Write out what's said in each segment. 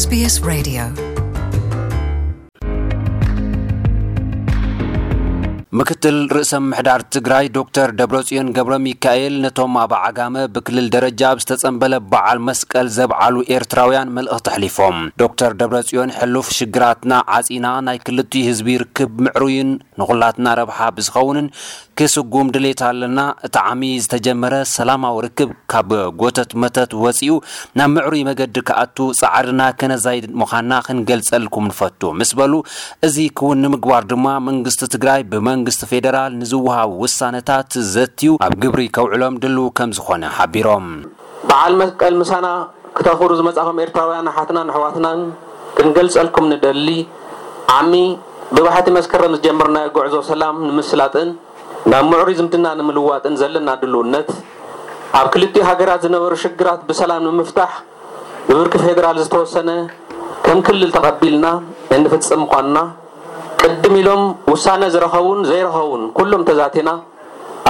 SBS Radio ምክትል ርእሰ ምሕዳር ትግራይ ዶክተር ደብረጽዮን ገብረ ሚካኤል ነቶም ኣብ ዓጋመ ብክልል ደረጃ ኣብ ዝተጸንበለ በዓል መስቀል ዘብዓሉ ኤርትራውያን መልእኽቲ ኣሕሊፎም ዶክተር ደብረጽዮን ሕሉፍ ሽግራትና ዓጺና ናይ ክልቲኡ ህዝቢ ርክብ ምዕሩይን ንኹላትና ረብሓ ብዝኸውንን ክስጉም ድሌት ኣለና፣ እቲ ዓሚ ዝተጀመረ ሰላማዊ ርክብ ካብ ጎተት መተት ወጺኡ ናብ ምዕሩይ መገዲ ክኣቱ ጻዕርና ከነዛይድ ምዃንና ክንገልጸልኩም ንፈቱ ምስ በሉ፣ እዚ ክውን ንምግባር ድማ መንግስቲ ትግራይ ብመንግስቲ ፌደራል ንዝወሃቡ ውሳነታት ዘትዩ ኣብ ግብሪ ከውዕሎም ድልው ከምዝኾነ ሓቢሮም። በዓል መስቀል ምሳና ክተኽብሩ ዝመጻኹም ኤርትራውያን ኣሓትናን ኣሕዋትናን ክንገልጸልኩም ንደሊ ዓሚ ብባሕቲ መስከረም ዝጀመርናዮ ጉዕዞ ሰላም ንምስላጥን ናብ ምዕሩይ ዝምድና ንምልዋጥን ዘለና ድልውነት ኣብ ክልቲኡ ሃገራት ዝነበሩ ሽግራት ብሰላም ንምፍታሕ ብብርኪ ፌደራል ዝተወሰነ ከም ክልል ተቐቢልና እንፍጽም ምዃንና ቅድም ኢሎም ውሳነ ዝረኸቡን ዘይረኸቡን ኩሎም ተዛቲና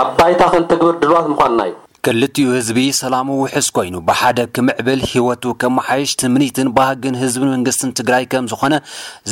ኣብ ባይታ ክንትግብር ድልዋት ምዃንና'ዩ። ክልቲኡ ህዝቢ ሰላሙ ውሕስ ኮይኑ ብሓደ ክምዕብል ህይወቱ ከመሓይሽ ትምኒትን ባህግን ህዝብን መንግስትን ትግራይ ከም ዝኾነ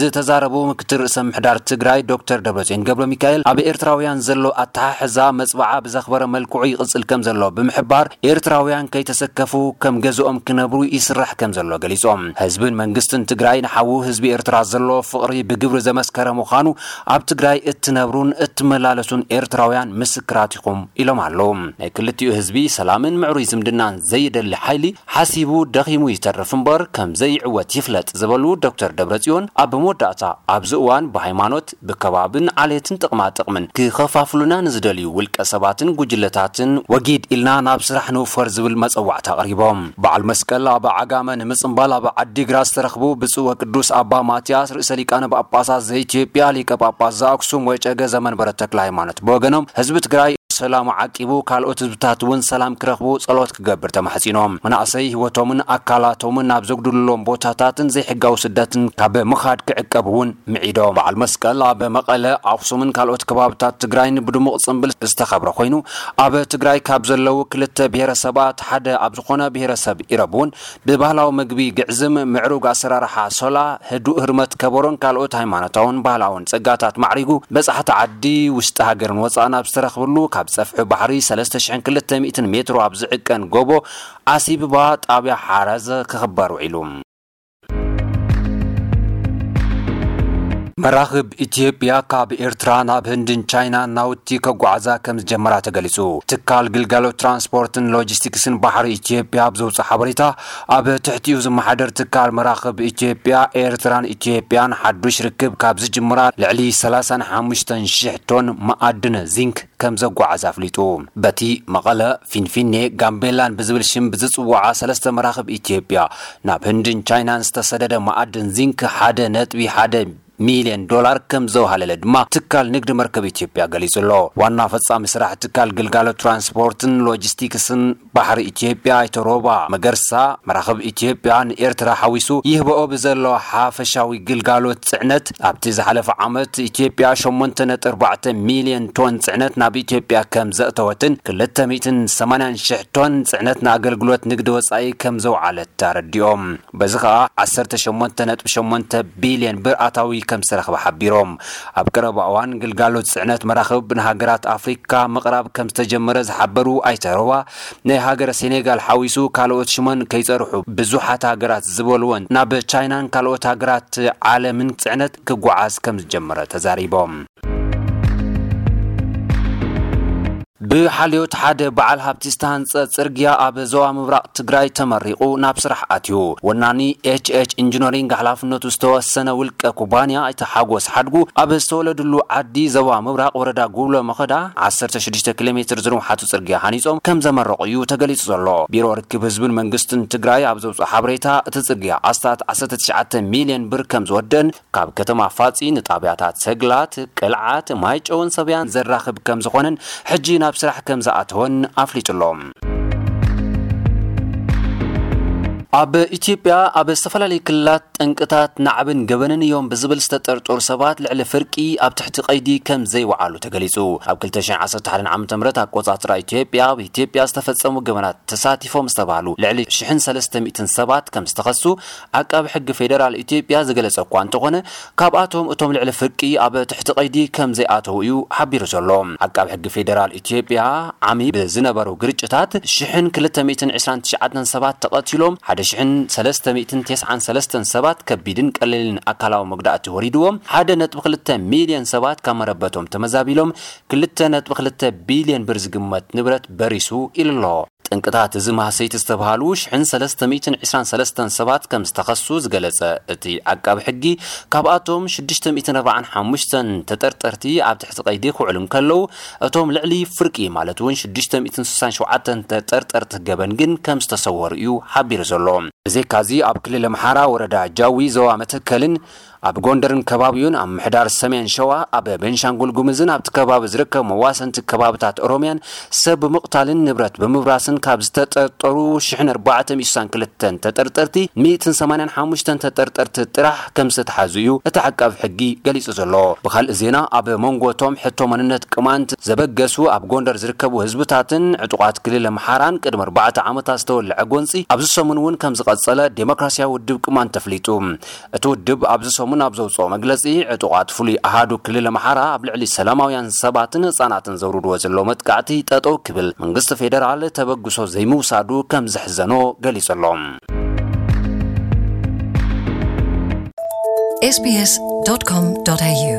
ዝተዛረቡ ምክትል ርእሰ ምሕዳር ትግራይ ዶክተር ደብረፅዮን ገብረ ሚካኤል ኣብ ኤርትራውያን ዘሎ ኣተሓሕዛ መፅብዓ ብዘኽበረ መልክዑ ይቕፅል ከም ዘሎ ብምሕባር ኤርትራውያን ከይተሰከፉ ከም ገዝኦም ክነብሩ ይስራሕ ከም ዘሎ ገሊፆም። ህዝብን መንግስትን ትግራይ ንሓዉ ህዝቢ ኤርትራ ዘለዎ ፍቕሪ ብግብሪ ዘመስከረ ምዃኑ ኣብ ትግራይ እትነብሩን እትመላለሱን ኤርትራውያን ምስክራት ኢኹም ኢሎም ኣለው። ናይ ክልቲኡ ህዝቢ ሰላምን ምዕሩይ ዝምድናን ዘይደሊ ሓይሊ ሓሲቡ ደኺሙ ይተርፍ እምበር ከምዘይዕወት ይፍለጥ ዝበሉ ዶክተር ደብረፅዮን ኣብ መወዳእታ ኣብዚ እዋን ብሃይማኖት፣ ብከባብን ዓሌትን ጥቕማ ጥቕምን ክኸፋፍሉና ንዝደልዩ ውልቀ ሰባትን ጉጅለታትን ወጊድ ኢልና ናብ ስራሕ ንውፈር ዝብል መፀዋዕታ ኣቕሪቦም። በዓል መስቀል ኣብ ዓጋመ ንምጽንባል ኣብ ዓዲግራት ዝተረኽቡ ብፁዕ ወቅዱስ ኣባ ማትያስ ርእሰ ሊቃነ ጳጳሳት ዘኢትዮጵያ ሊቀ ጳጳስ ዘኣክሱም ወጨገ ዘመንበረ ተክለ ሃይማኖት ብወገኖም ህዝቢ ትግራይ ሰላሙ ዓቂቡ ካልኦት ህዝብታት እውን ሰላም ክረኽቡ ጸሎት ክገብር ተማሕጺኖም መናእሰይ ህይወቶምን ኣካላቶምን ናብ ዘጉድልሎም ቦታታትን ዘይሕጋዊ ስደትን ካብ ምኻድ ክዕቀብ እውን ምዒዶም በዓል መስቀል ኣብ መቐለ ኣኽሱምን ካልኦት ከባብታት ትግራይን ብድሙቕ ጽምብል ዝተኸብረ ኮይኑ ኣብ ትግራይ ካብ ዘለዉ ክልተ ብሄረሰባት ሓደ ኣብ ዝኾነ ብሄረሰብ ኢሮብ እውን ብባህላዊ ምግቢ ግዕዝም፣ ምዕሩግ ኣሰራርሓ ሶላ፣ ህዱእ ህርመት ከበሮን ካልኦት ሃይማኖታውን ባህላውን ፀጋታት ማዕሪጉ በፃሕቲ ዓዲ ውሽጢ ሃገርን ወፃእን ኣብ ዝተረኽብሉ ካብ ፀፍሒ ባሕሪ ሰለስተ ሽሕን ክልተ ሚእትን ሜትሮ ኣብ ዝዕቀን ጎቦ ዓሲብባ ጣብያ ሓራዘ ክኽበር ውዒሉ። መራኽብ ኢትዮጵያ ካብ ኤርትራ ናብ ህንድን ቻይናን ናውቲ ከጓዓዛ ከም ዝጀመራ ተገሊጹ። ትካል ግልጋሎት ትራንስፖርትን ሎጂስቲክስን ባሕሪ ኢትዮጵያ ኣብ ዘውፅኦ ሓበሬታ ኣብ ትሕቲኡ ዝመሓደር ትካል መራኽብ ኢትዮጵያ ኤርትራን ኢትዮጵያን ሓዱሽ ርክብ ካብ ዝጅምራ ልዕሊ 35 ሽሕ ቶን መኣድን ዚንክ ከም ዘጓዓዝ ኣፍሊጡ። በቲ መቐለ፣ ፊንፊኔ፣ ጋምቤላን ብዝብል ሽም ብዝፅውዓ ሰለስተ መራኽብ ኢትዮጵያ ናብ ህንድን ቻይናን ዝተሰደደ መኣድን ዚንክ ሓደ ነጥቢ ሓደ ሚልየን ዶላር ከምዘውሃለለ ድማ ትካል ንግድ መርከብ ኢትዮጵያ ገሊጹ ኣሎ። ዋና ፈጻሚ ስራሕ ትካል ግልጋሎት ትራንስፖርትን ሎጂስቲክስን ባሕሪ ኢትዮጵያ ኣይተ ሮባ መገርሳ፣ መራኽብ ኢትዮጵያ ንኤርትራ ሓዊሱ ይህበኦ ብዘሎ ሓፈሻዊ ግልጋሎት ጽዕነት፣ ኣብቲ ዝሓለፈ ዓመት ኢትዮጵያ ሸሞንተ ነጥቢ ኣርባዕተ ሚልዮን ቶን ጽዕነት ናብ ኢትዮጵያ ከም ዘእተወትን ክልተ ሚእትን ሰማንያን ሽሕ ቶን ጽዕነት ንኣገልግሎት ንግዲ ወጻኢ ከም ዘውዓለት ኣረዲኦም። በዚ ከኣ ዓሰርተ ሸሞንተ ነጥቢ ሸሞንተ ቢልዮን ብር ኣታዊ ከም ዝተረኽበ ሓቢሮም። ኣብ ቀረባ እዋን ግልጋሎት ጽዕነት መራኽብ ንሃገራት ኣፍሪካ ምቕራብ ከም ዝተጀመረ ዝሓበሩ ኣይተ ሮባ፣ ናይ ሃገረ ሴኔጋል ሓዊሱ ካልኦት ሽሞን ከይጸርሑ ብዙሓት ሃገራት ዝበሉወን ናብ ቻይናን ካልኦት ሃገራት ዓለምን ጽዕነት ክጓዓዝ ከምዝጀመረ ተዛሪቦም። ብሓልዮት ሓደ በዓል ሃብቲ ዝተሃንፀ ፅርግያ ኣብ ዞባ ምብራቕ ትግራይ ተመሪቑ ናብ ስራሕ ኣትዩ። ወናኒ ኤች ኤች ኢንጂነሪንግ ሓላፍነቱ ዝተወሰነ ውልቀ ኩባንያ ኣይተ ሓጎስ ሓድጉ ኣብ ዝተወለድሉ ዓዲ ዞባ ምብራቕ ወረዳ ጉብሎ መኸዳ ዓሰርተ ሽዱሽተ ኪሎሜትር ዝንውሓቱ ፅርግያ ሃኒፆም ከምዘመረቑ እዩ ተገሊፁ ዘሎ። ቢሮ ርክብ ህዝብን መንግስትን ትግራይ ኣብ ዘውፅኦ ሓበሬታ እቲ ፅርግያ ኣስታት ዓሰርተ ትሽዓተ ሚሊየን ብር ከምዝወደእን ካብ ከተማ ፋፂ ንጣብያታት ሰግላት፣ ቅልዓት፣ ማይጨውን ሰብያን ዘራኽብ ከምዝኾነን ሕጂ ናብ ስራሕ ከምዝኣተወን ኣፍሊጡ'ሎ። ኣብ ኢትዮጵያ ኣብ ዝተፈላለዩ ክልላት ጠንቅታት ናዕብን ገበንን እዮም ብዝብል ዝተጠርጠሩ ሰባት ልዕሊ ፍርቂ ኣብ ትሕቲ ቀይዲ ከም ዘይወዓሉ ተገሊጹ። ኣብ 2011 ዓ ም ኣቆጻጽራ ኢትዮጵያ ኣብ ኢትዮጵያ ዝተፈጸሙ ገበናት ተሳቲፎም ዝተባህሉ ልዕሊ ሽሕን ሰለስተ ሚእትን ሰባት ከም ዝተኸሱ ዓቃቢ ሕጊ ፌደራል ኢትዮጵያ ዝገለጸ እኳ እንተኾነ ካብኣቶም እቶም ልዕሊ ፍርቂ ኣብ ትሕቲ ቀይዲ ከም ዘይኣተዉ እዩ ሓቢሩ ዘሎ። ዓቃብ ሕጊ ፌደራል ኢትዮጵያ፣ ዓሚ ብዝነበሩ ግርጭታት ሽሕን ክልተ ሚእትን ዕስራን ትሽዓተን ሰባት ተቐቲሎም፣ ሓደ ሽሕን ሰለስተ ሚእትን ተስዓን ሰለስተን ሰባት ከቢድን ቀሊልን ኣካላዊ መጉዳእቲ ወሪድዎም፣ ሓደ ነጥቢ ክልተ ሚልዮን ሰባት ካብ መረበቶም ተመዛቢሎም፣ ክልተ ነጥቢ ክልተ ቢልዮን ብር ዝግመት ንብረት በሪሱ ኢሉ'ሎ። ጠንቅታት እዚ ማህሰይቲ ዝተብሃሉ ሽሕን ሰለስተ ሚእትን ዕስራን ሰለስተን ሰባት ከም ዝተኸሱ ዝገለጸ እቲ ዓቃቢ ሕጊ፣ ካብኣቶም ሽዱሽተ ሚእትን ኣርባዓን ሓሙሽተን ተጠርጠርቲ ኣብ ትሕቲ ቀይዲ ክውዕሉ እንከለዉ፣ እቶም ልዕሊ ፍርቂ ማለት እውን ሽዱሽተ ሚእትን ስሳን ሸውዓተን ተጠርጠርቲ ገበን ግን ከም ዝተሰወሩ እዩ ሓቢሩ ዘሎ። ብዘይካዚ ኣብ ክልል ኣምሓራ ወረዳ ጃዊ ዞባ መተከልን ኣብ ጎንደርን ከባቢኡን፣ ኣብ ምሕዳር ሰሜን ሸዋ፣ ኣብ ቤንሻንጉል ጉምዝን ኣብቲ ከባቢ ዝርከቡ መዋሰንቲ ከባብታት ኦሮምያን ሰብ ብምቕታልን ንብረት ብምብራስን ካብ ዝተጠርጠሩ ሽሕን ኣርባዕተ ሚእቲ ስሳን ክልተን ተጠርጠርቲ ሚእትን ሰማንያን ሓሙሽተን ተጠርጠርቲ ጥራሕ ከምዝተትሓዙ እዩ እቲ ዓቃቢ ሕጊ ገሊፁ ዘሎ። ብኻልእ ዜና ኣብ መንጎ እቶም ሕቶ መንነት ቅማንት ዘበገሱ ኣብ ጎንደር ዝርከቡ ህዝብታትን ዕጡቓት ክልል ኣምሓራን ቅድሚ ኣርባዕተ ዓመታት ዝተወለዐ ጎንፂ ኣብዚ ሰሙን እውን ከምዝቐፀለ ዴሞክራሲያዊ ውድብ ቅማንት ኣፍሊጡ። እቲ ውድብ ኣብዚ ሰሙን ኣብ ዘውጽኦ መግለጺ፣ ዕጡቓት ፍሉይ ኣሃዱ ክልል ኣምሓራ ኣብ ልዕሊ ሰላማውያን ሰባትን ህጻናትን ዘውርድዎ ዘለዉ መጥቃዕቲ ጠጠው ክብል መንግስቲ ፌደራል ተበግሶ ዘይምውሳዱ ከም ዘሕዘኖ ገሊጹ ኣሎ። sbs.com.au